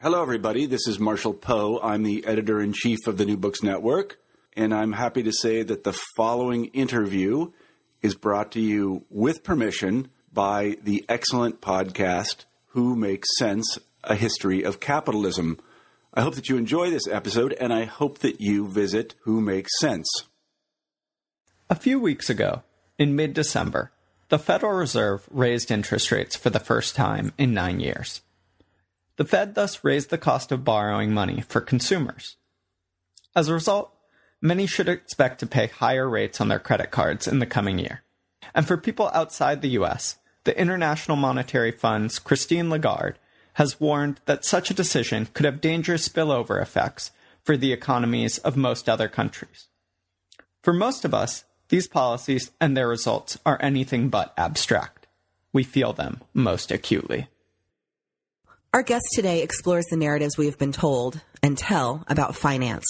Hello, everybody. This is Marshall Poe. I'm the editor in chief of the New Books Network, and I'm happy to say that the following interview is brought to you with permission by the excellent podcast Who Makes Cents A History of Capitalism. I hope that you enjoy this episode, and I hope that you visit Who Makes Cents. A few weeks ago, in mid December, the Federal Reserve raised interest rates for the first time in nine years. The Fed thus raised the cost of borrowing money for consumers. As a result, many should expect to pay higher rates on their credit cards in the coming year. And for people outside the US, the International Monetary Fund's Christine Lagarde has warned that such a decision could have dangerous spillover effects for the economies of most other countries. For most of us, these policies and their results are anything but abstract. We feel them most acutely. Our guest today explores the narratives we have been told and tell about finance.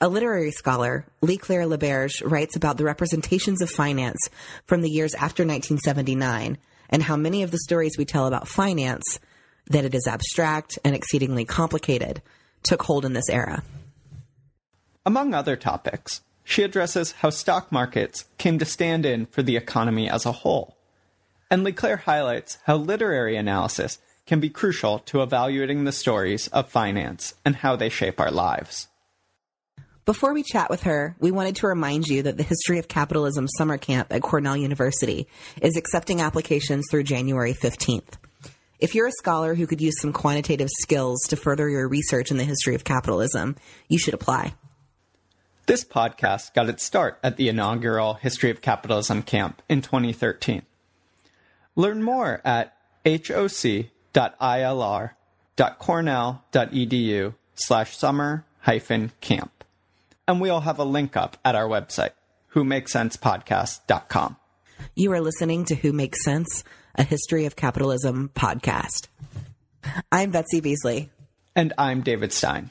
A literary scholar, Leigh Claire La Berge, writes about the representations of finance from the years after 1979 and how many of the stories we tell about finance, that it is abstract and exceedingly complicated, took hold in this era. Among other topics, she addresses how stock markets came to stand in for the economy as a whole. And Leigh Claire highlights how literary analysis can be crucial to evaluating the stories of finance and how they shape our lives. Before we chat with her, we wanted to remind you that the History of Capitalism summer camp at Cornell University is accepting applications through January 15th. If you're a scholar who could use some quantitative skills to further your research in the history of capitalism, you should apply. This podcast got its start at the inaugural History of Capitalism camp in 2013. Learn more at hoc www.ilr.cornell.edu slash summer hyphen camp. And we'll have a link up at our website, who makes cents whomakesensepodcast.com. You are listening to Who Makes Cents, a History of Capitalism podcast. I'm Betsy Beasley. And I'm David Stein.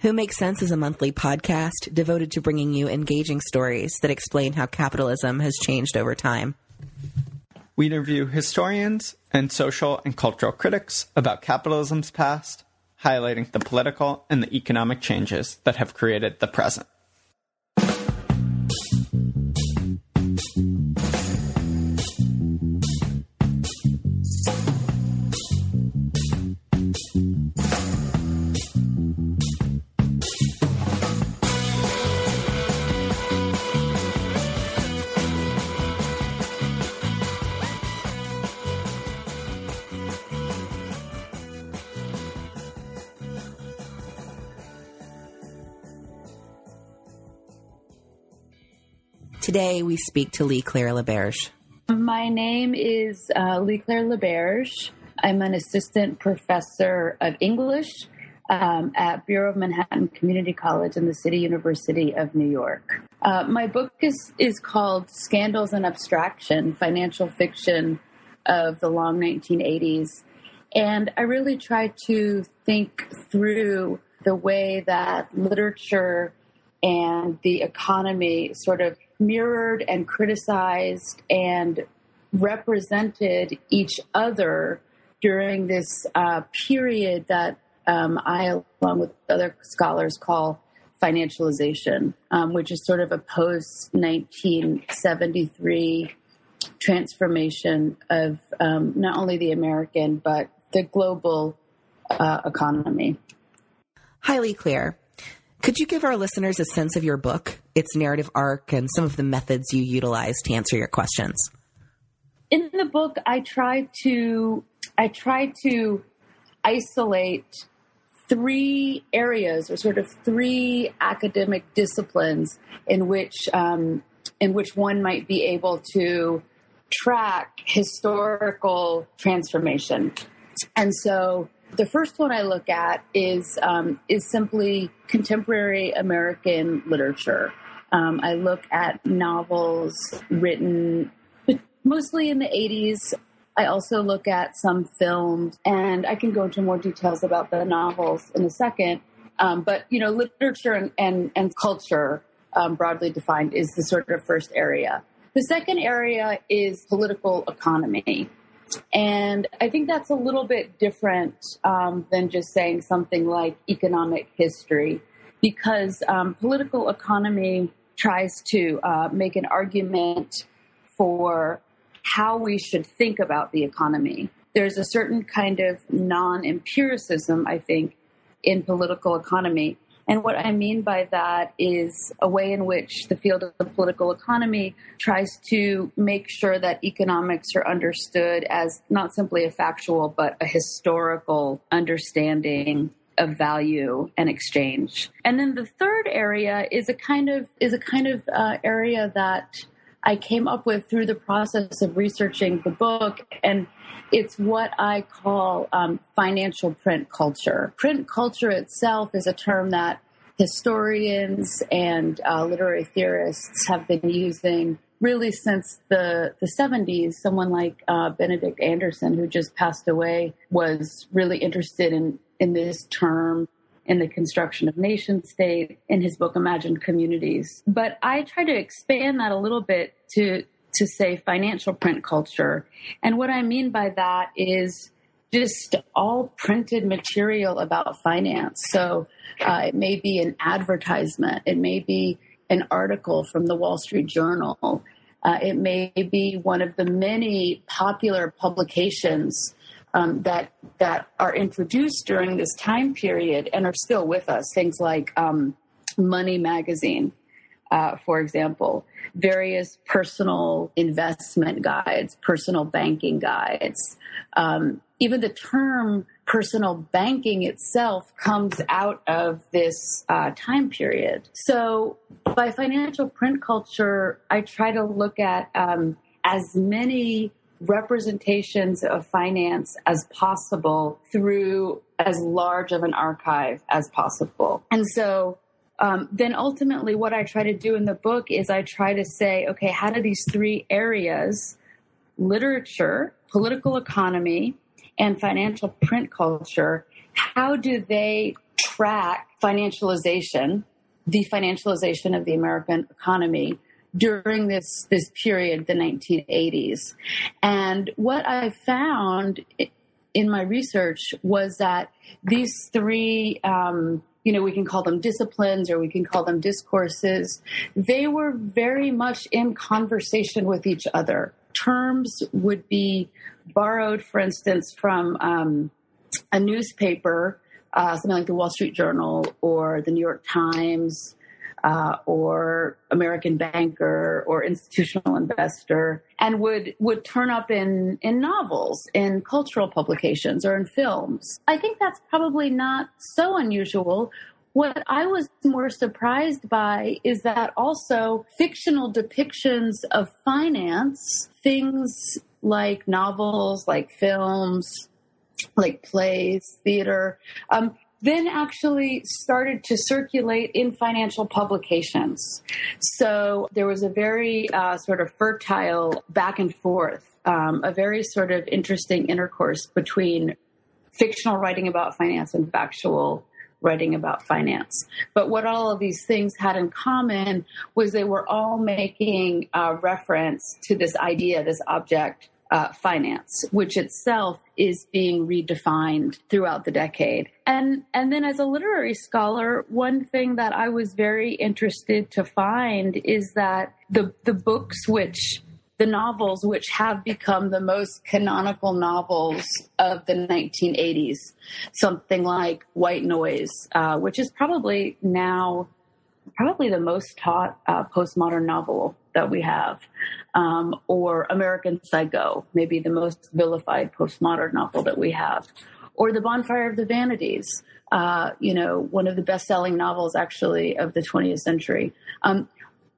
Who Makes Cents is a monthly podcast devoted to bringing you engaging stories that explain how capitalism has changed over time. We interview historians and social and cultural critics about capitalism's past, highlighting the political and the economic changes that have created the present. Today we speak to Leigh Claire La Berge. My name is uh, Leigh Claire La Berge. I'm an assistant professor of English um, at Borough of Manhattan Community College in the City University of New York. Uh, my book is, is called Scandals and Abstraction Financial Fiction of the Long 1980s. And I really try to think through the way that literature and the economy sort of mirrored and criticized and represented each other during this uh, period that um, I, along with other scholars, call financialization, um, which is sort of a post 1973 transformation of um, not only the American but the global uh, economy. Highly clear. Could you give our listeners a sense of your book, its narrative arc, and some of the methods you utilize to answer your questions? In the book, I try to I try to isolate three areas or sort of three academic disciplines in which um, in which one might be able to track historical transformation. And so the first one I look at is um, is simply contemporary American literature. Um, I look at novels written mostly in the 80s. I also look at some films, and I can go into more details about the novels in a second. Um, but you know, literature and and, and culture, um, broadly defined, is the sort of first area. The second area is political economy. and I think that's a little bit different um, than just saying something like economic history, because um, political economy tries to uh, make an argument for how we should think about the economy. There's a certain kind of non empiricism, I think, in political economy and what I mean by that is a way in which the field of the political economy tries to make sure that economics are understood as not simply a factual, but a historical understanding of value and exchange. And then the third area is a kind of is a kind of uh, area that I came up with through the process of researching the book and it's what I call um, financial print culture. Print culture itself is a term that historians and uh, literary theorists have been using really since the, the 70s. Someone like uh, Benedict Anderson, who just passed away, was really interested in, in this term in the construction of nation state in his book imagined communities but i try to expand that a little bit to to say financial print culture. And what I mean by that is just all printed material about finance. So uh, it may be an advertisement, it may be an article from the Wall Street Journal, uh, it may be one of the many popular publications. Um, that that are introduced during this time period and are still with us. Things like um, Money Magazine, uh, for example, various personal investment guides, personal banking guides. Um, even the term personal banking itself comes out of this uh, time period. So, by financial print culture, I try to look at um, as many representations of finance as possible through as large of an archive as possible. And so um, then ultimately what I try to do in the book is I try to say, okay, how do these three areas, literature, political economy, and financial print culture, how do they track financialization, the financialization of the American economy during this this period, the 1980s? And what I found in my research was that these three um, you know, we can call them disciplines or we can call them discourses. They were very much in conversation with each other. Terms would be borrowed, for instance, from um, a newspaper, uh, something like the Wall Street Journal or the New York Times. Uh, or American banker or institutional investor, and would would turn up in in novels, in cultural publications, or in films. I think that's probably not so unusual. What I was more surprised by is that also fictional depictions of finance, things like novels, like films, like plays, theater, um, then actually started to circulate in financial publications. So there was a very uh, sort of fertile back and forth, um, a very sort of interesting intercourse between fictional writing about finance and factual writing about finance. But what all of these things had in common was they were all making a reference to this idea, this object uh, finance, which itself is being redefined throughout the decade. And and then as a literary scholar, one thing that I was very interested to find is that the the books which the novels which have become the most canonical novels of the 1980s, something like White Noise, uh, which is probably now probably the most taught uh, postmodern novel that we have, um, or American Psycho, maybe the most vilified postmodern novel that we have, or The Bonfire of the Vanities, uh, you know, one of the best-selling novels actually of the 20th century. Um,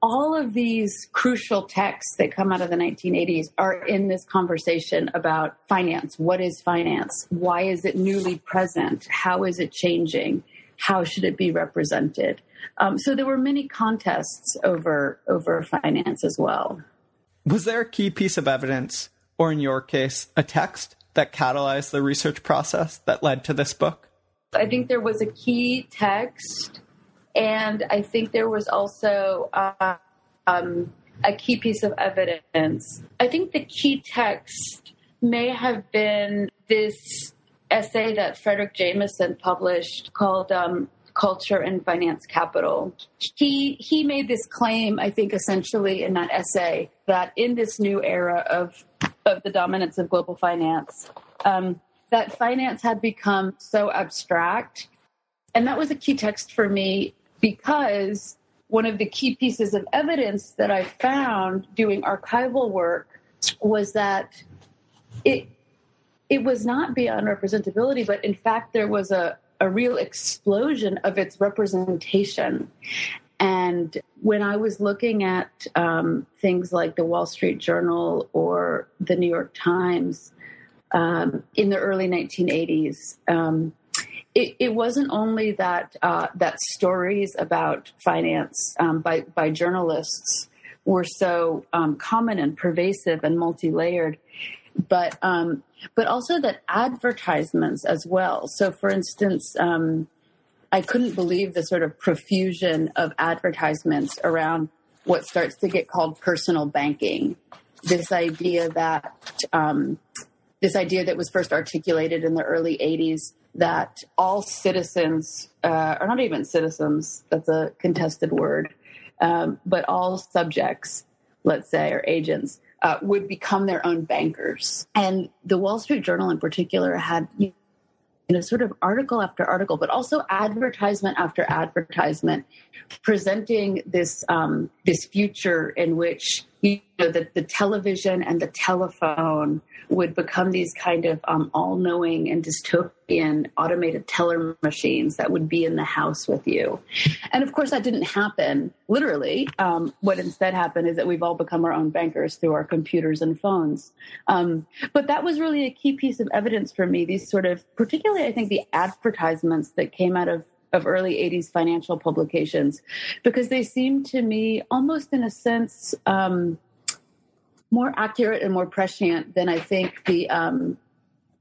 all of these crucial texts that come out of the 1980s are in this conversation about finance. What is finance? Why is it newly present? How is it changing? How should it be represented? Um, so there were many contests over over finance as well. Was there a key piece of evidence, or in your case, a text that catalyzed the research process that led to this book? I think there was a key text, and I think there was also uh, um, a key piece of evidence. I think the key text may have been this essay that Fredric Jameson published called um, culture and finance capital. He he made this claim, I think, essentially in that essay that in this new era of of the dominance of global finance, um, that finance had become so abstract, and that was a key text for me because one of the key pieces of evidence that I found doing archival work was that it it was not beyond representability, but in fact there was a, a real explosion of its representation. And when I was looking at um, things like the Wall Street Journal or the New York Times um, in the early 1980s, um, it, it, wasn't only that uh, that stories about finance um, by by journalists were so um, common and pervasive and multi-layered, but um, but also that advertisements as well. So, for instance, um, I couldn't believe the sort of profusion of advertisements around what starts to get called personal banking. This idea that um, this idea that was first articulated in the early '80s that all citizens, uh, or not even citizens, that's a contested word, um, but all subjects, let's say, or agents uh, would become their own bankers. And the Wall Street Journal, in particular, had you know sort of article after article, but also advertisement after advertisement, presenting this um, this future in which you know the, the television and the telephone would become these kind of um, all-knowing and dystopian automated teller machines that would be in the house with you. And of course that didn't happen literally. Um, what instead happened is that we've all become our own bankers through our computers and phones. Um, but that was really a key piece of evidence for me these sort of particularly i think the advertisements that came out of of early 80s financial publications because they seem to me almost in a sense um, more accurate and more prescient than I think the um,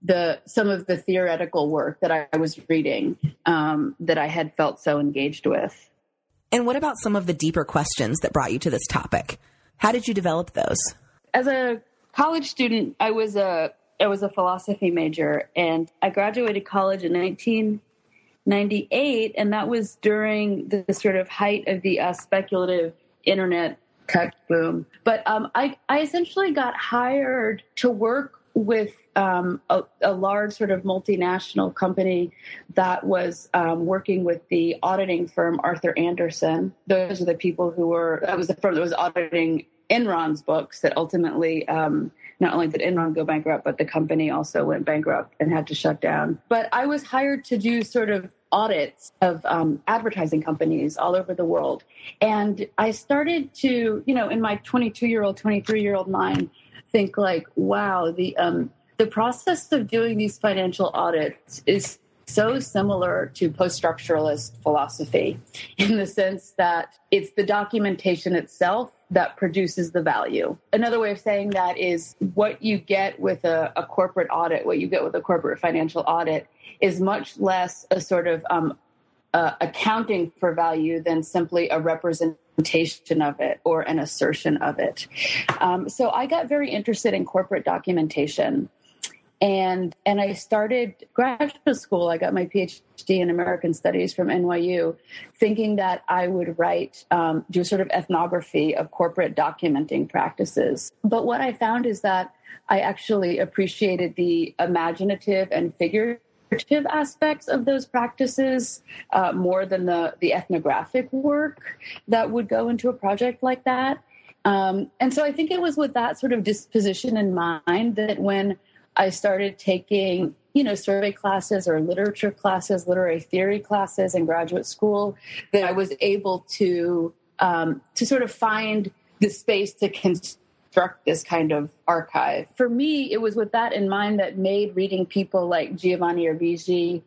the some of the theoretical work that I was reading um, that I had felt so engaged with. And what about some of the deeper questions that brought you to this topic? How did you develop those? As a college student, I was a I was a philosophy major, and I graduated college in 1998, and that was during the sort of height of the uh, speculative internet tech boom. But um, I, I essentially got hired to work with um, a, a, large sort of multinational company that was um, working with the auditing firm Arthur Andersen. Those are the people who were, that was the firm that was auditing Enron's books that ultimately, um, not only did Enron go bankrupt, but the company also went bankrupt and had to shut down. But I was hired to do sort of audits of um, advertising companies all over the world. And I started to, you know, in my 22 year old, 23 year old mind, think like, wow, the, um, the process of doing these financial audits is so similar to post structuralist philosophy in the sense that it's the documentation itself that produces the value. Another way of saying that is what you get with a, a corporate audit, what you get with a corporate financial audit is much less a sort of um, uh, accounting for value than simply a representation of it or an assertion of it. Um, so I got very interested in corporate documentation. And and I started graduate school. I got my PhD in American Studies from NYU, thinking that I would write, um, do sort of ethnography of corporate documenting practices. But what I found is that I actually appreciated the imaginative and figurative aspects of those practices uh, more than the the ethnographic work that would go into a project like that. Um, and so I think it was with that sort of disposition in mind that when I started taking, you know, survey classes or literature classes, literary theory classes in graduate school, that I was able to um, to sort of find the space to construct this kind of archive. For me, it was with that in mind that made reading people like Giovanni Arrighi,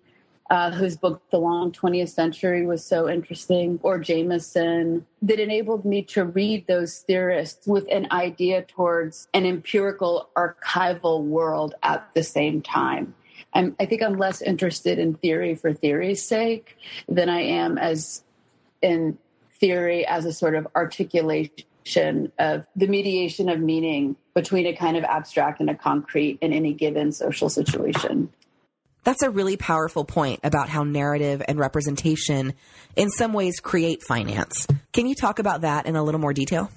uh, whose book The Long 20th Century was so interesting, or Jameson, that enabled me to read those theorists with an idea towards an empirical archival world at the same time. I'm, I think I'm less interested in theory for theory's sake than I am as in theory as a sort of articulation of the mediation of meaning between a kind of abstract and a concrete in any given social situation. That's a really powerful point about how narrative and representation, in some ways, create finance. Can you talk about that in a little more detail?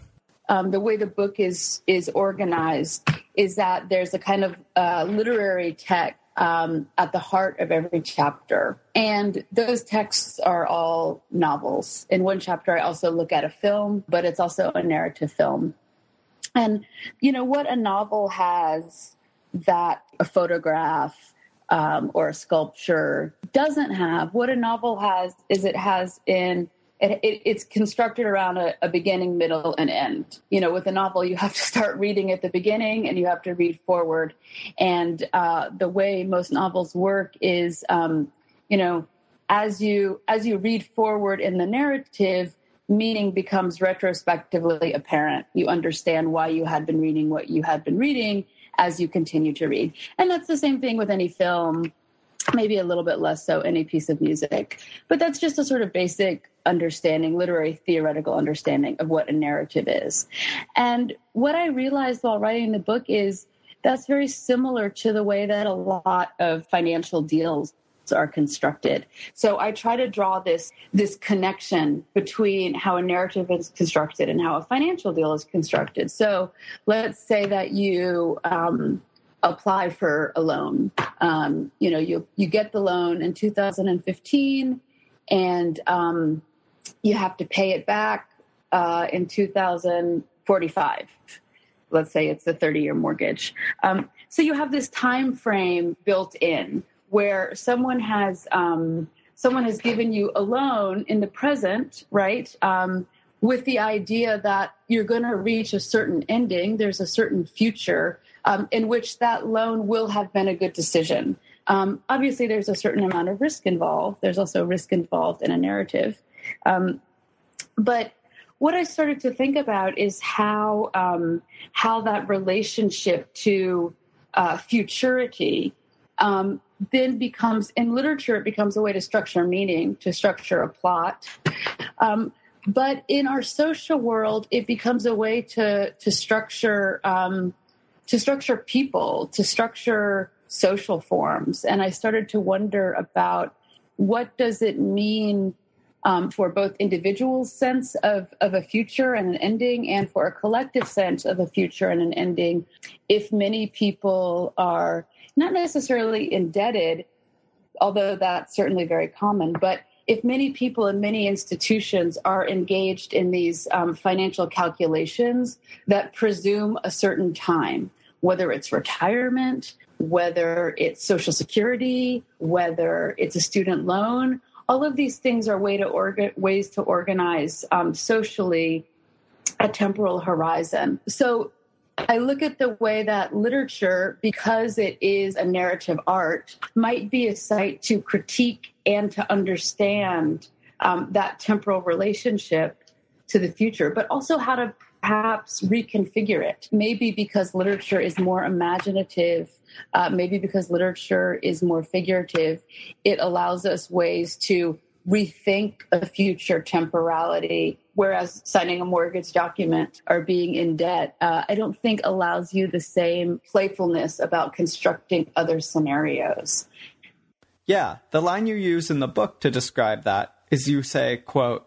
Um, the way the book is is organized is that there's a kind of uh, literary text um, at the heart of every chapter. And those texts are all novels. In one chapter, I also look at a film, but it's also a narrative film. And, you know, what a novel has that a photograph um, or a sculpture doesn't have, what a novel has is it has in it, it, it's constructed around a, a, beginning, middle, and end. You know, with a novel, you have to start reading at the beginning and you have to read forward. And uh, the way most novels work is, um, you know, as you as you read forward in the narrative, meaning becomes retrospectively apparent. You understand why you had been reading what you had been reading as you continue to read. And that's the same thing with any film maybe a little bit less so any piece of music. But that's just a sort of basic understanding, literary theoretical understanding of what a narrative is. And what I realized while writing the book is that's very similar to the way that a lot of financial deals are constructed. So I try to draw this this connection between how a narrative is constructed and how a financial deal is constructed. So let's say that you um, apply for a loan. Um, you know, you you get the loan in 2015, and um, you have to pay it back uh, in 2045. Let's say it's a 30-year mortgage. Um, so you have this time frame built in where someone has um, someone has given you a loan in the present, right? Um, with the idea that you're going to reach a certain ending, there's a certain future um, in which that loan will have been a good decision. Um, obviously, there's a certain amount of risk involved. There's also risk involved in a narrative. Um, but what I started to think about is how um, how that relationship to uh, futurity um, then becomes in literature. It becomes a way to structure meaning, to structure a plot. Um, but in our social world, it becomes a way to to structure um, to structure people, to structure social forms. And I started to wonder about what does it mean um, for both individuals' sense of, of a future and an ending, and for a collective sense of a future and an ending, if many people are not necessarily indebted, although that's certainly very common, but if many people in many institutions are engaged in these um, financial calculations that presume a certain time, whether it's retirement, whether it's Social Security, whether it's a student loan. All of these things are way to orga- ways to organize um, socially a temporal horizon. So I look at the way that literature, because it is a narrative art, might be a site to critique and to understand um, that temporal relationship to the future, but also how to perhaps reconfigure it. Maybe because literature is more imaginative, uh, maybe because literature is more figurative, it allows us ways to rethink a future temporality. Whereas signing a mortgage document or being in debt, uh, I don't think allows you the same playfulness about constructing other scenarios. Yeah, the line you use in the book to describe that is you say, quote,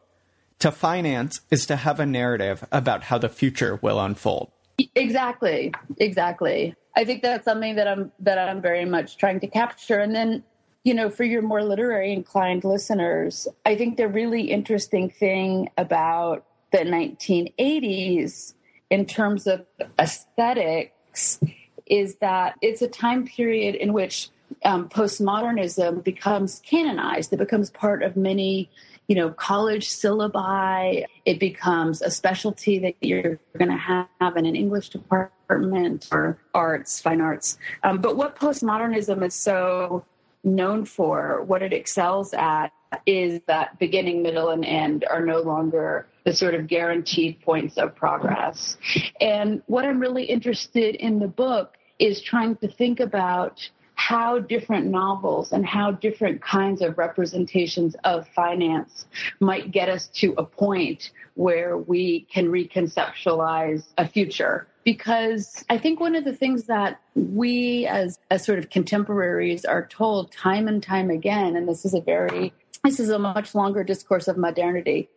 to finance is to have a narrative about how the future will unfold. Exactly. Exactly. I think that's something that I'm that I'm very much trying to capture. And then, you know, for your more literary inclined listeners, I think the really interesting thing about the 1980s in terms of aesthetics is that it's a time period in which um, postmodernism becomes canonized. It becomes part of many you know, college syllabi. It becomes a specialty that you're going to have in an English department or arts, fine arts. Um, but what postmodernism is so known for, what it excels at, is that beginning, middle, and end are no longer the sort of guaranteed points of progress. And what I'm really interested in the book is trying to think about how different novels and how different kinds of representations of finance might get us to a point where we can reconceptualize a future. Because I think one of the things that we as as sort of contemporaries are told time and time again and this is a very this is a much longer discourse of modernity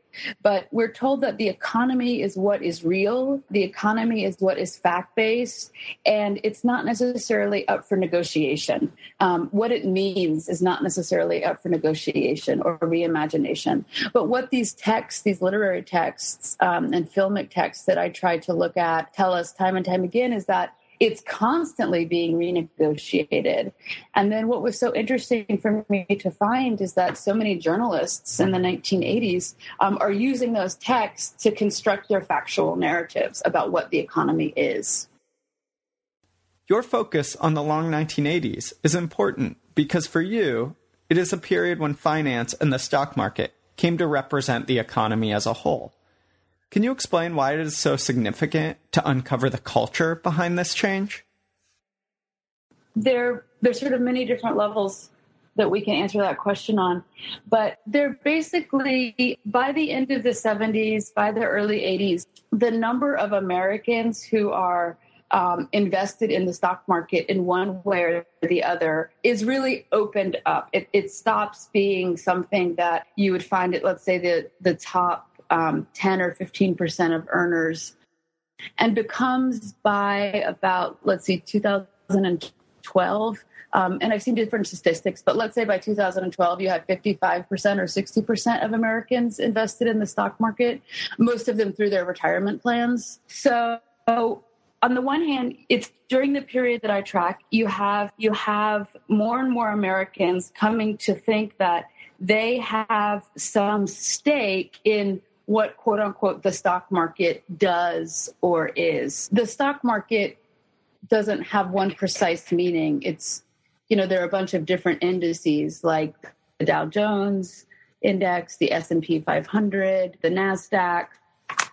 but we're told that the economy is what is real, the economy is what is fact based, and it's not necessarily up for negotiation. Um, what it means is not necessarily up for negotiation or reimagination. But what these texts, these literary texts um, and filmic texts that I try to look at tell us time and time again is that it's constantly being renegotiated. And then what was so interesting for me to find is that so many journalists in the 1980s um, are using those texts to construct their factual narratives about what the economy is. Your focus on the long 1980s is important because for you, it is a period when finance and the stock market came to represent the economy as a whole. Can you explain why it is so significant to uncover the culture behind this change? There, there's sort of many different levels that we can answer that question on. But they're basically, by the end of the 70s, by the early 80s, the number of Americans who are um, invested in the stock market in one way or the other is really opened up. It, it stops being something that you would find at, let's say, the, the top um, 10 or 15% of earners and becomes by about, let's see, 2012. Um, and I've seen different statistics, but let's say by 2012, you have 55% or 60% of Americans invested in the stock market, most of them through their retirement plans. So, on the one hand, it's during the period that I track, you have you have more and more Americans coming to think that they have some stake in what quote unquote the stock market does or is. The stock market doesn't have one precise meaning. It's, you know, there are a bunch of different indices like the Dow Jones index, the S&P 500, the Nasdaq.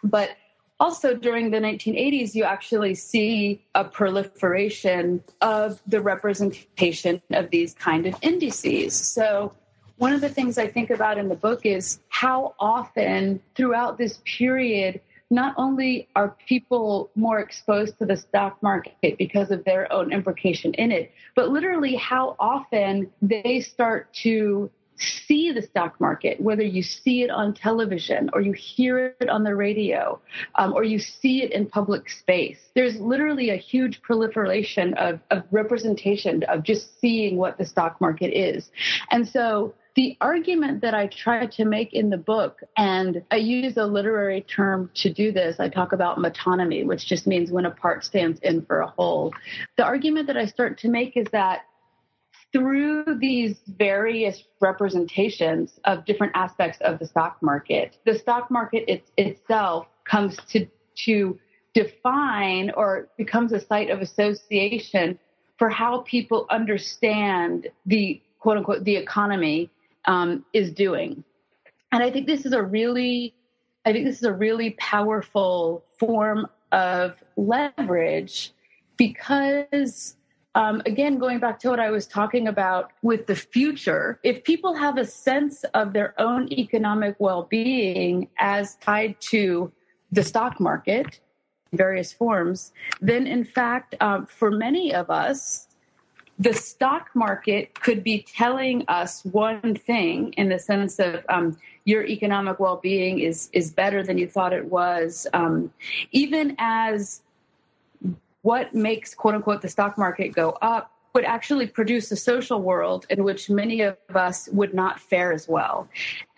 But also during the 1980s you actually see a proliferation of the representation of these kind of indices. So one of the things I think about in the book is how often throughout this period, not only are people more exposed to the stock market because of their own implication in it, but literally how often they start to see the stock market, whether you see it on television or you hear it on the radio um, or you see it in public space. There's literally a huge proliferation of, of representation of just seeing what the stock market is. And so the argument that I try to make in the book, and I use a literary term to do this, I talk about metonymy, which just means when a part stands in for a whole. The argument that I start to make is that through these various representations of different aspects of the stock market, the stock market it, itself comes to, to define or becomes a site of association for how people understand the quote unquote the economy um, is doing. And I think this is a really, I think this is a really powerful form of leverage because um, again, going back to what I was talking about with the future, if people have a sense of their own economic well being as tied to the stock market, various forms, then in fact, um, for many of us, the stock market could be telling us one thing in the sense of um, your economic well-being is is better than you thought it was, um, even as what makes quote unquote the stock market go up would actually produce a social world in which many of us would not fare as well.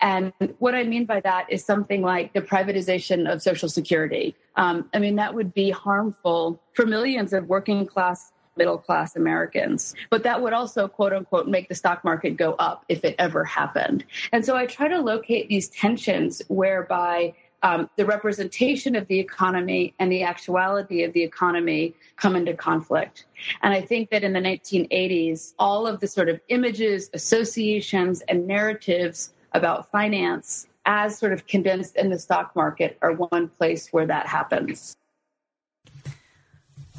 And what I mean by that is something like the privatization of Social Security. Um, I mean, that would be harmful for millions of working class middle class Americans. But that would also, quote unquote, make the stock market go up if it ever happened. And so I try to locate these tensions whereby um, the representation of the economy and the actuality of the economy come into conflict. And I think that in the 1980s, all of the sort of images, associations, and narratives about finance as sort of condensed in the stock market are one place where that happens.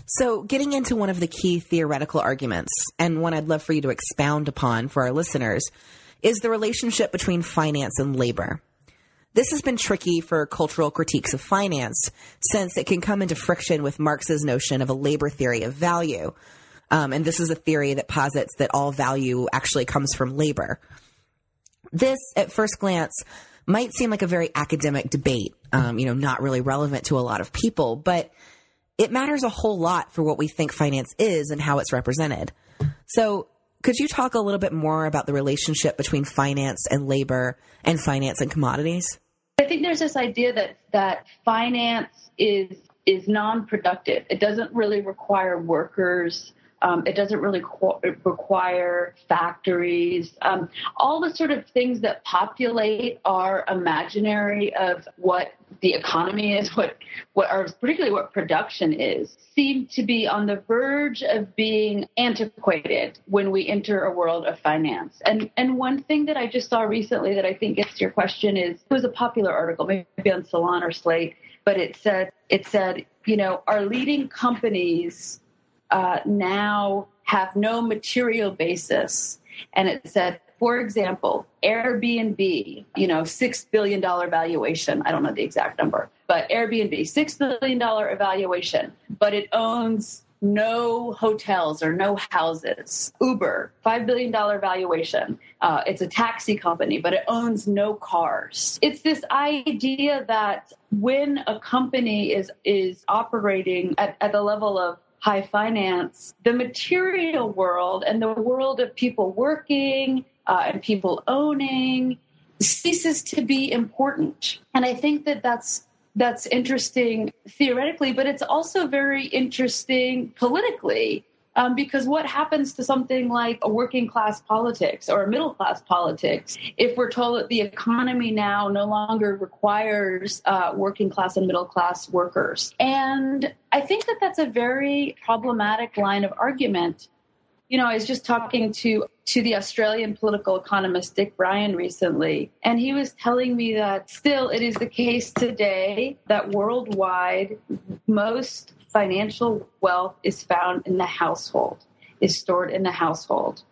So, getting into one of the key theoretical arguments, and one I'd love for you to expound upon for our listeners, is the relationship between finance and labor. This has been tricky for cultural critiques of finance since it can come into friction with Marx's notion of a labor theory of value. Um, and this is a theory that posits that all value actually comes from labor. This, at first glance, might seem like a very academic debate, um, you know, not really relevant to a lot of people, but it matters a whole lot for what we think finance is and how it's represented. So, could you talk a little bit more about the relationship between finance and labor and finance and commodities? I think there's this idea that that finance is is non-productive. It doesn't really require workers. Um, it doesn't really qu- require factories. Um, all the sort of things that populate our imaginary of what the economy is, what what or particularly what production is, seem to be on the verge of being antiquated when we enter a world of finance. And and one thing that I just saw recently that I think gets to your question is it was a popular article, maybe on Salon or Slate, but it said it said you know our leading companies uh, now have no material basis, and it said for example, Airbnb, you know, $6 billion valuation. I don't know the exact number, but Airbnb, $6 billion evaluation, but it owns no hotels or no houses. Uber, $5 billion valuation. Uh, it's a taxi company, but it owns no cars. It's this idea that when a company is, is operating at, at the level of high finance, the material world and the world of people working uh, and people owning ceases to be important. And I think that that's that's interesting theoretically, but it's also very interesting politically. Um, because what happens to something like a working class politics or a middle class politics if we're told that the economy now no longer requires uh, working class and middle class workers? And I think that that's a very problematic line of argument you know, I was just talking to to the Australian political economist Dick Bryan recently, and he was telling me that still it is the case today that worldwide most financial wealth is found in the household, is stored in the household.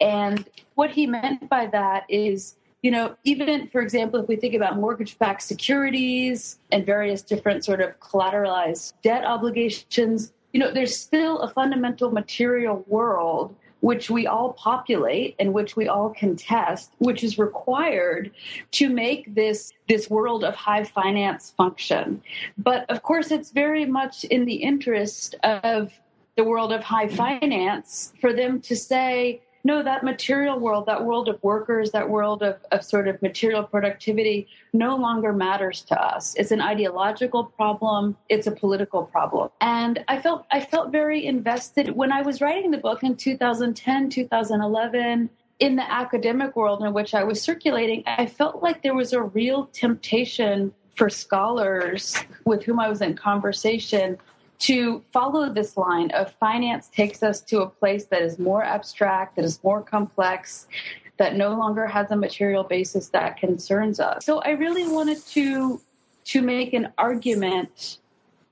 And what he meant by that is you know, even for example, if we think about mortgage backed securities and various different sort of collateralized debt obligations, you know, there's still a fundamental material world which we all populate and which we all contest, which is required to make this this world of high finance function. But of course, it's very much in the interest of the world of high finance for them to say, no, that material world, that world of workers, that world of, of sort of material productivity no longer matters to us. It's an ideological problem. It's a political problem. And I felt, I felt very invested when I was writing the book in 2010, 2011 in the academic world in which I was circulating, I felt like there was a real temptation for scholars with whom I was in conversation to follow this line of finance takes us to a place that is more abstract, that is more complex, that no longer has a material basis that concerns us. So I really wanted to to make an argument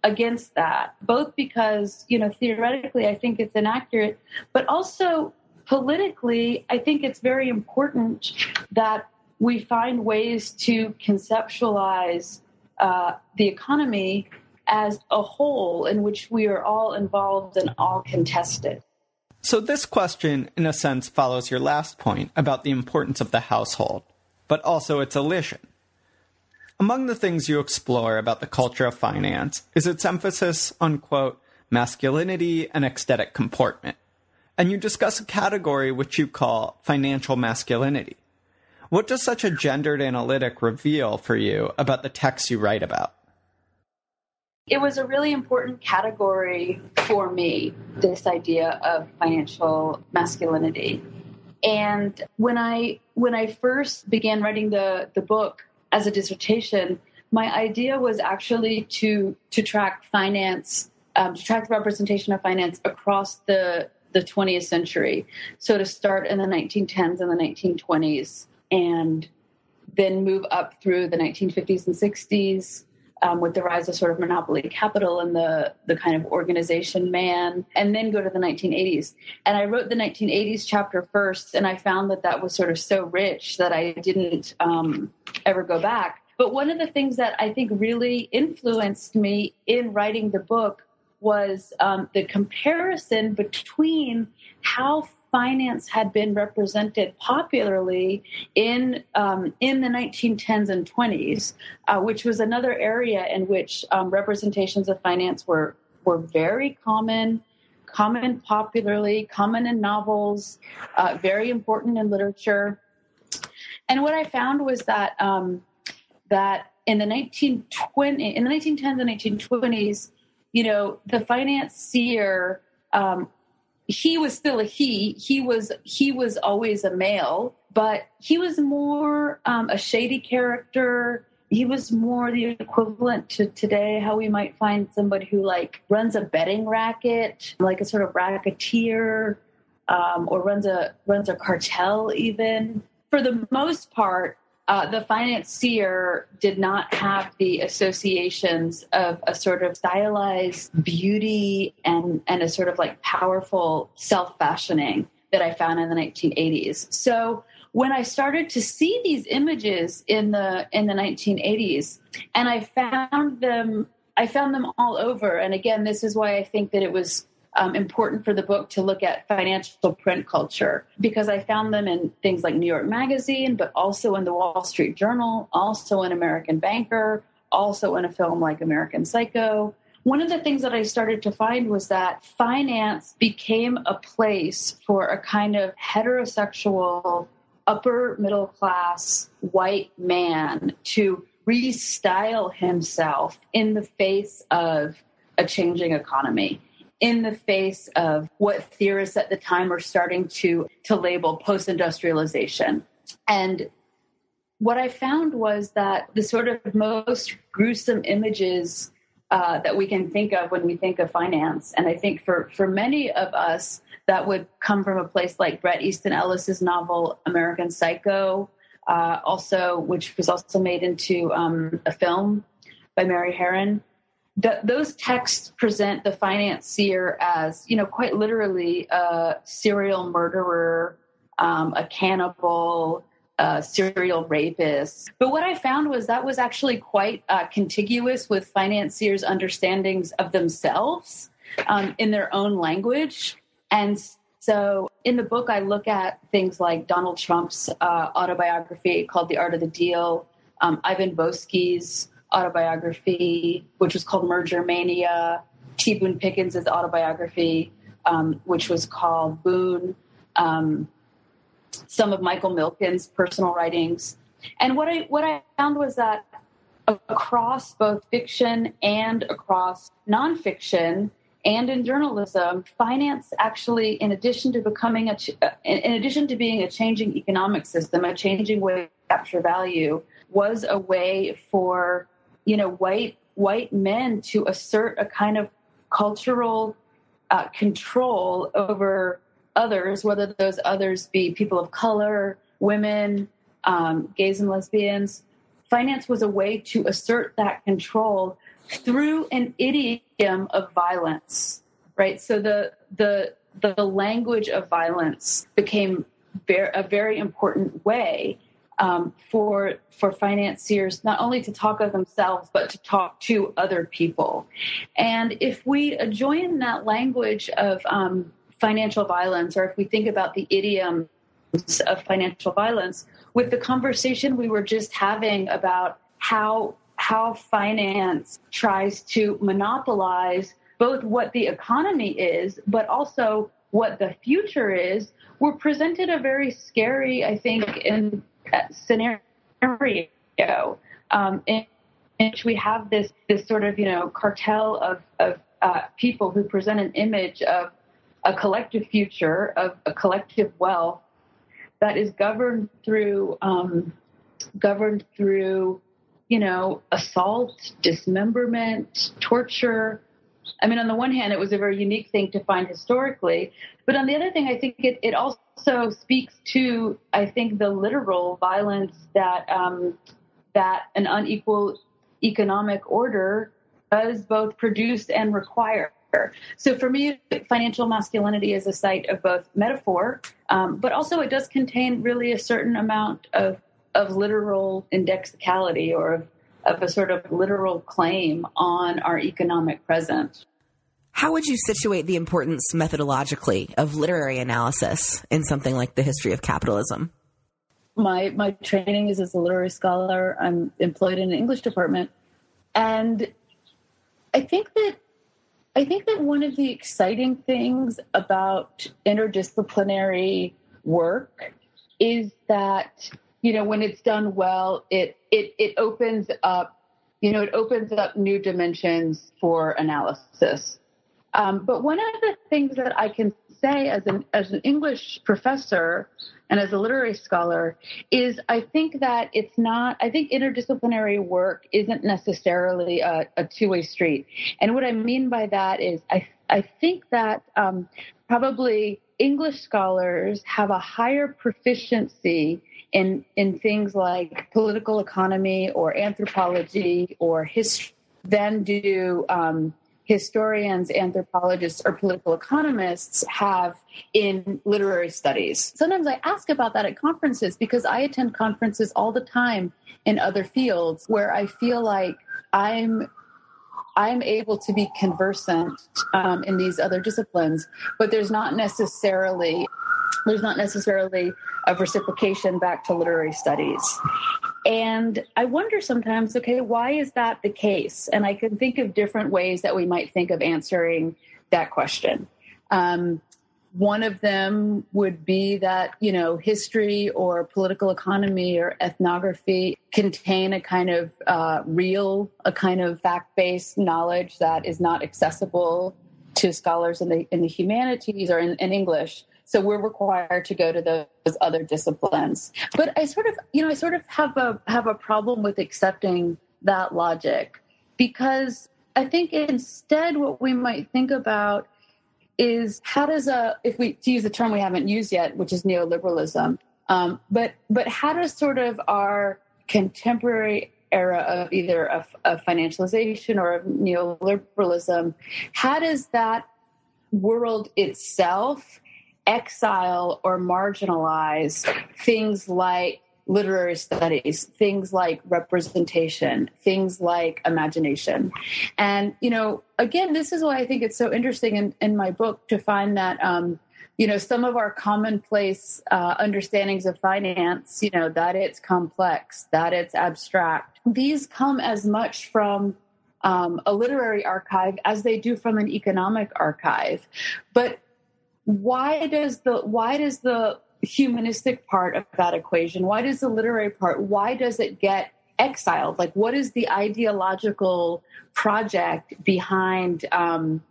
against that, both because, you know, theoretically I think it's inaccurate, but also politically I think it's very important that we find ways to conceptualize uh, the economy as a whole in which we are all involved and all contested. So, this question, in a sense, follows your last point about the importance of the household, but also its elision. Among the things you explore about the culture of finance is its emphasis on, quote, masculinity and ecstatic comportment. And you discuss a category which you call financial masculinity. What does such a gendered analytic reveal for you about the texts you write about? It was a really important category for me, this idea of financial masculinity. And when I when I first began writing the, the book as a dissertation, my idea was actually to to track finance, um, to track the representation of finance across the the 20th century. So to start in the 1910s and the 1920s, and then move up through the 1950s and 60s, um, with the rise of sort of monopoly capital and the the kind of organization man, and then go to the 1980s. And I wrote the 1980s chapter first, and I found that that was sort of so rich that I didn't um, ever go back. But one of the things that I think really influenced me in writing the book was um, the comparison between how finance had been represented popularly in um, in the 1910s and 20s, uh, which was another area in which um, representations of finance were were very common, common popularly, common in novels, uh, very important in literature. And what I found was that um, that in the 1920 in the 1910s and 1920s, you know, the financier um, he was still a he. He was he was always a male, but he was more um, a shady character. He was more the equivalent to today how we might find somebody who like runs a betting racket, like a sort of racketeer, um, or runs a runs a cartel even. For the most part, uh, the financier did not have the associations of a sort of stylized beauty and, and a sort of like powerful self fashioning that I found in the 1980s. So when I started to see these images in the in the 1980s, and I found them, I found them all over. And again, this is why I think that it was um, important for the book to look at financial print culture because I found them in things like New York Magazine, but also in the Wall Street Journal, also in American Banker, also in a film like American Psycho. One of the things that I started to find was that finance became a place for a kind of heterosexual, upper middle class white man to restyle himself in the face of a changing economy in the face of what theorists at the time were starting to to label post-industrialization. And what i found was that the sort of most gruesome images uh, that we can think of when we think of finance and i think for for many of us that would come from a place like bret easton ellis's novel american psycho uh, also which was also made into um, a film by mary harron those texts present the financier as, you know, quite literally a serial murderer, um, a cannibal, serial rapist. But what I found was that was actually quite uh, contiguous with financiers' understandings of themselves um, in their own language. And so in the book, I look at things like Donald Trump's uh, autobiography called The Art of the Deal, um, Ivan Boesky's autobiography, which was called Merger Mania, T. Boone Pickens' autobiography, um, which was called Boone, um, some of Michael Milken's personal writings. And what I what I found was that across both fiction and across nonfiction and in journalism, finance actually, in addition to becoming a, in addition to being a changing economic system, a changing way to capture value, was a way for you know white white men to assert a kind of cultural uh, control over others, whether those others be people of color, women, um, gays and lesbians. Finance was a way to assert that control through an idiom of violence, right? So the the the language of violence became a very important way um, for for financiers not only to talk of themselves but to talk to other people. And if we join that language of um, financial violence, or if we think about the idioms of financial violence, with the conversation we were just having about how how finance tries to monopolize both what the economy is, but also what the future is, we're presented a very scary, I think, in scenario um, in, which we have this this sort of you know cartel of of uh, people who present an image of a collective future of a collective wealth that is governed through um, governed through you know assault, dismemberment, torture. I mean, on the one hand, it was a very unique thing to find historically, but on the other thing, I think it, it also also speaks to, I think, the literal violence that um, that an unequal economic order does both produce and require. So for me, financial masculinity is a site of both metaphor, um, but also it does contain really a certain amount of of literal indexicality or of, of a sort of literal claim on our economic present. How would you situate the importance methodologically of literary analysis in something like the history of capitalism? My my training is as a literary scholar. I'm employed in an English department, and I think that I think that one of the exciting things about interdisciplinary work is that you know when it's done well, it it it opens up you know it opens up new dimensions for analysis. Um, but one of the things that I can say as an as an English professor and as a literary scholar is I think that it's not I think interdisciplinary work isn't necessarily a, a two way street. And what I mean by that is I I think that um, probably English scholars have a higher proficiency in in things like political economy or anthropology or history than do um, historians, anthropologists, or political economists have in literary studies. Sometimes I ask about that at conferences because I attend conferences all the time in other fields where I feel like I'm I'm able to be conversant um, in these other disciplines, but there's not necessarily there's not necessarily a reciprocation back to literary studies. And I wonder sometimes, okay, why is that the case? And I can think of different ways that we might think of answering that question. Um, one of them would be that, you know, history or political economy or ethnography contain a kind of uh, real, a kind of fact based knowledge that is not accessible to scholars in the, in the humanities or in, in English. So we're required to go to those other disciplines. But I sort of, you know, I sort of have a have a problem with accepting that logic because I think instead what we might think about is how does a if we to use a term we haven't used yet, which is neoliberalism, um, but but how does sort of our contemporary era of either a, a financialization or of neoliberalism, how does that world itself exile or marginalize things like literary studies, things like representation, things like imagination. And, you know, again, this is why I think it's so interesting in, in my book to find that, um, you know, some of our commonplace uh, understandings of finance, you know, that it's complex, that it's abstract, these come as much from um, a literary archive as they do from an economic archive. But why does the why does the humanistic part of that equation why does the literary part why does it get exiled? Like what is the ideological project behind um,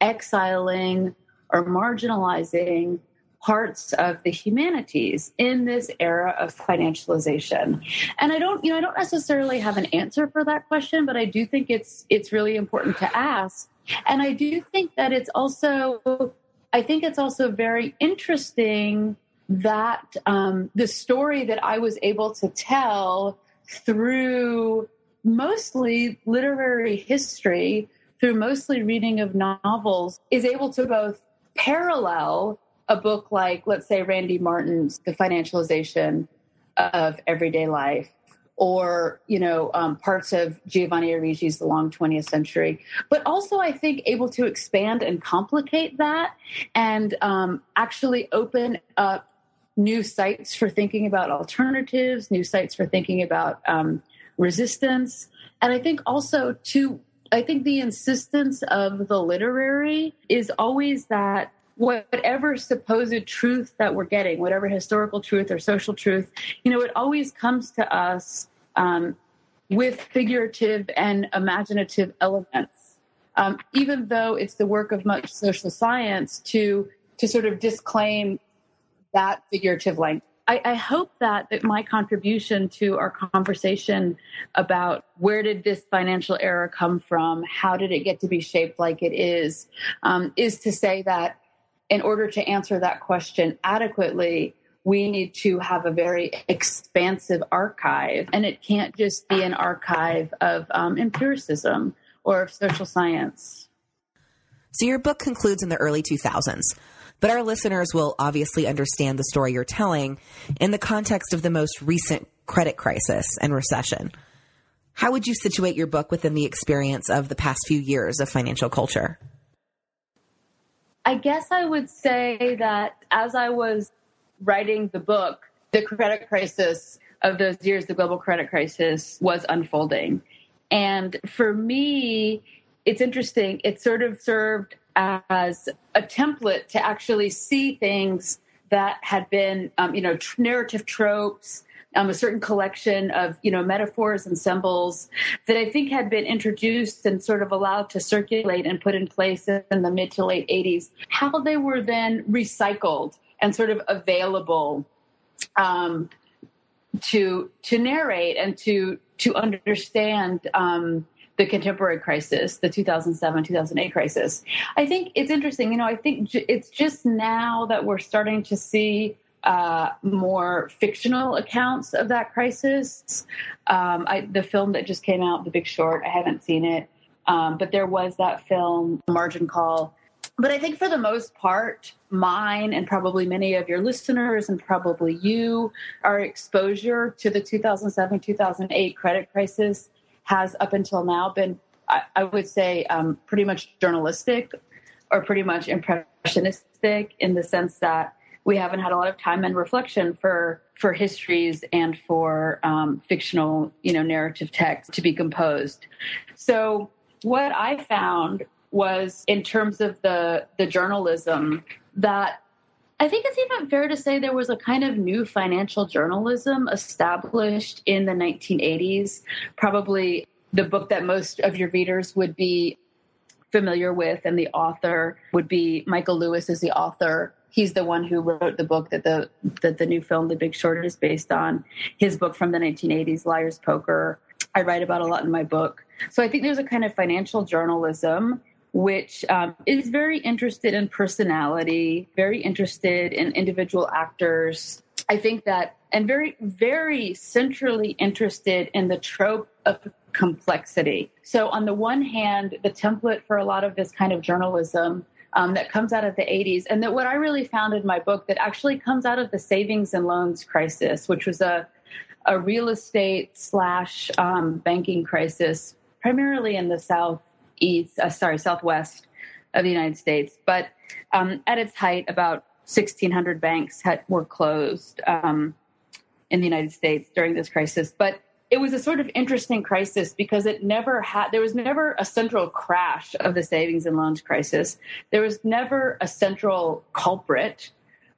exiling or marginalizing parts of the humanities in this era of financialization? And i don't you know i don't necessarily have an answer for that question but i do think it's it's really important to ask. And i do think that it's also I think it's also very interesting that um, the story that I was able to tell through mostly literary history, through mostly reading of novels, is able to both parallel a book like, let's say, Randy Martin's The Financialization of Everyday Life, or you know um, parts of Giovanni Arrighi's The Long 20th Century, but also I think able to expand and complicate that and um, actually open up new sites for thinking about alternatives, new sites for thinking about um, resistance, and I think also to I think the insistence of the literary is always that whatever supposed truth that we're getting, whatever historical truth or social truth, you know, it always comes to us um, with figurative and imaginative elements. Um, even though it's the work of much social science to to sort of disclaim that figurative language. I, I, hope that, that my contribution to our conversation about where did this financial era come from, how did it get to be shaped like it is, um, is to say that in order to answer that question adequately, we need to have a very expansive archive, and it can't just be an archive of um, empiricism or of social science. So, your book concludes in the early 2000s, but our listeners will obviously understand the story you're telling in the context of the most recent credit crisis and recession. How would you situate your book within the experience of the past few years of financial culture? I guess I would say that as I was writing the book, the credit crisis of those years, the global credit crisis was unfolding. And for me, it's interesting. It sort of served as a template to actually see things that had been, um, you know, narrative tropes, um, a certain collection of, you know, metaphors and symbols that I think had been introduced and sort of allowed to circulate and put in place in the mid to late 80s, how they were then recycled and sort of available um, to to narrate and to to understand um, the contemporary crisis, the 2007 2008 crisis. I think it's interesting. You know, I think it's just now that we're starting to see. Uh, more fictional accounts of that crisis. Um, I, the film that just came out, The Big Short, I haven't seen it, um, but there was that film, Margin Call, but I think for the most part, mine and probably many of your listeners and probably you, our exposure to the 2007 2008 credit crisis has up until now been, I, I would say, um, pretty much journalistic or pretty much impressionistic in the sense that we haven't had a lot of time and reflection for for histories and for um, fictional, you know, narrative text to be composed. So what I found was in terms of the the journalism that I think it's even fair to say there was a kind of new financial journalism established in the 1980s. Probably the book that most of your readers would be familiar with, and the author would be Michael Lewis is the author. He's the one who wrote the book that the that the new film The Big Short is based on. His book from the 1980s, Liar's Poker. I write about a lot in my book. So I think there's a kind of financial journalism which um, is very interested in personality, very interested in individual actors. I think that, and very, very centrally interested in the trope of complexity. So, on the one hand, the template for a lot of this kind of journalism um, that comes out of the 80s, and that what I really found in my book that actually comes out of the savings and loans crisis, which was a a real estate slash um, banking crisis, primarily in the South east, uh, sorry, southwest of the United States. But um, at its height, about 1,600 banks had, were closed um, in the United States during this crisis. But it was a sort of interesting crisis because it never had, there was never a central crash of the savings and loans crisis. There was never a central culprit.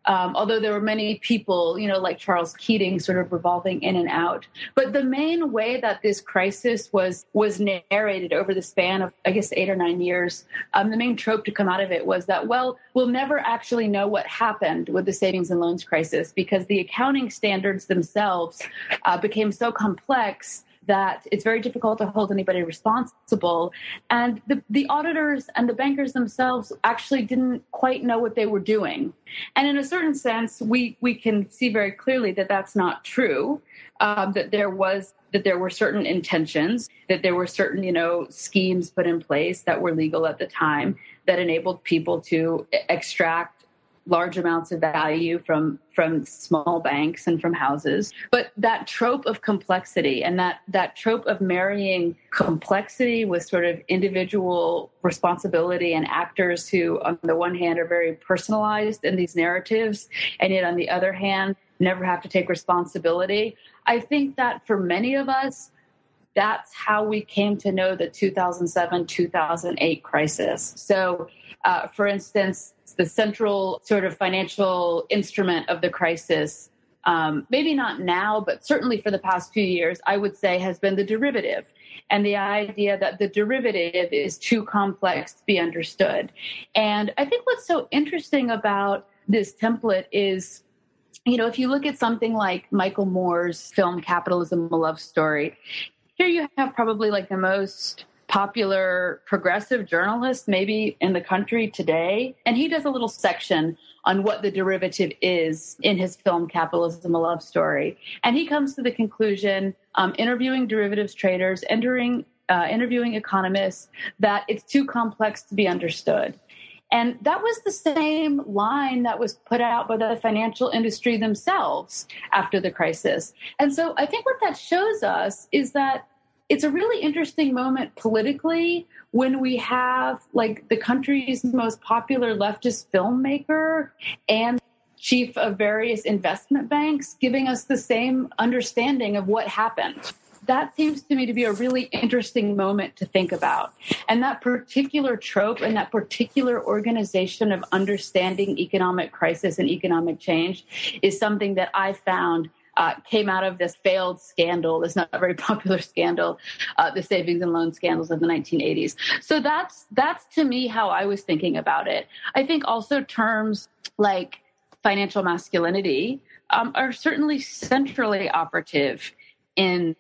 Um, although there were many people, you know, like Charles Keating, sort of revolving in and out. But the main way that this crisis was was narrated over the span of, I guess, eight or nine years, um, the main trope to come out of it was that, well, we'll never actually know what happened with the savings and loans crisis because the accounting standards themselves uh, became so complex that it's very difficult to hold anybody responsible. And the, the auditors and the bankers themselves actually didn't quite know what they were doing. And in a certain sense, we, we can see very clearly that that's not true, um, that there was that there were certain intentions, that there were certain, you know, schemes put in place that were legal at the time that enabled people to extract large amounts of value from from small banks and from houses. But that trope of complexity and that that trope of marrying complexity with sort of individual responsibility and actors who on the one hand are very personalized in these narratives and yet on the other hand never have to take responsibility i think that for many of us that's how we came to know the 2007 2008 crisis. So uh, for instance the central sort of financial instrument of the crisis. Um, maybe not now, but certainly for the past few years, I would say has been the derivative. And the idea that the derivative is too complex to be understood. And I think what's so interesting about this template is you know, if you look at something like Michael Moore's film Capitalism, a Love Story, here you have probably like the most popular progressive journalist, maybe in the country today. And he does a little section on what the derivative is in his film Capitalism a Love Story. And he comes to the conclusion, um, interviewing derivatives traders, entering, uh, interviewing economists, that it's too complex to be understood. And that was the same line that was put out by the financial industry themselves after the crisis. And so I think what that shows us is that it's a really interesting moment politically when we have like the country's most popular leftist filmmaker and chief of various investment banks giving us the same understanding of what happened that seems to me to be a really interesting moment to think about. And that particular trope and that particular organization of understanding economic crisis and economic change is something that I found uh, came out of this failed scandal, this not very popular scandal, uh, the savings and loan scandals of the 1980s. So that's that's to me how I was thinking about it. I think also terms like financial masculinity um, are certainly centrally operative in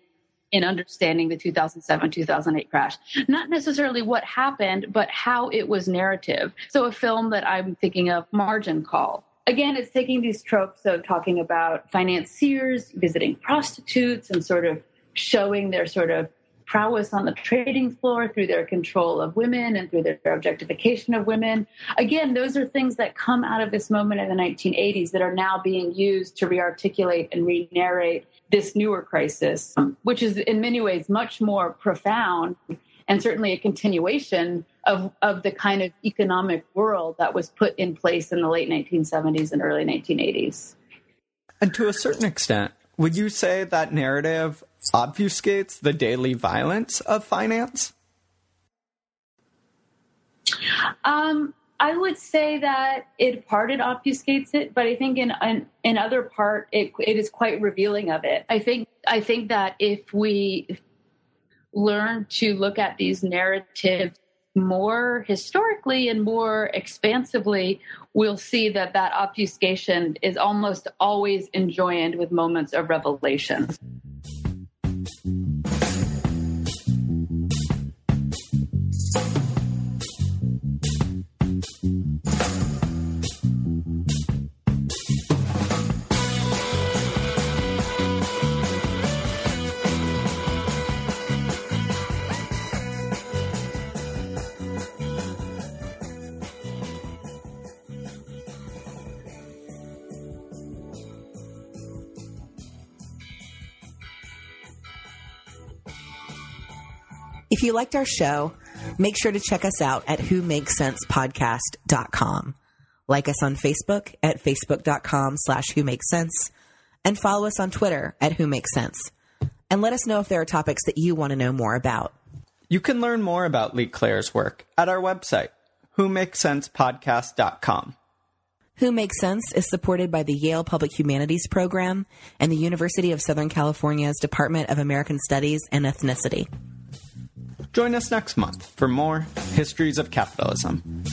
in understanding the 2007 2008 crash. Not necessarily what happened, but how it was narrative. So, a film that I'm thinking of, Margin Call. Again, it's taking these tropes of talking about financiers visiting prostitutes and sort of showing their sort of prowess on the trading floor through their control of women and through their objectification of women. Again, those are things that come out of this moment in the 1980s that are now being used to re-articulate and re-narrate this newer crisis, which is in many ways much more profound and certainly a continuation of, of the kind of economic world that was put in place in the late 1970s and early 1980s. And to a certain extent, would you say that narrative obfuscates the daily violence of finance? Um, I would say that it part it obfuscates it, but I think in in, in other part it it is quite revealing of it. I think I think that if we learn to look at these narratives more historically and more expansively, we'll see that that obfuscation is almost always enjoined with moments of revelation. If you liked our show, make sure to check us out at who makes cents podcast.com. Like us on Facebook at facebook.com slash who makes cents and follow us on Twitter at who makes cents. And let us know if there are topics that you want to know more about. You can learn more about Leigh Claire's work at our website, who makes cents podcast.com. Who Makes Cents is supported by the Yale Public Humanities Program and the University of Southern California's Department of American Studies and Ethnicity. Join us next month for more Histories of Capitalism.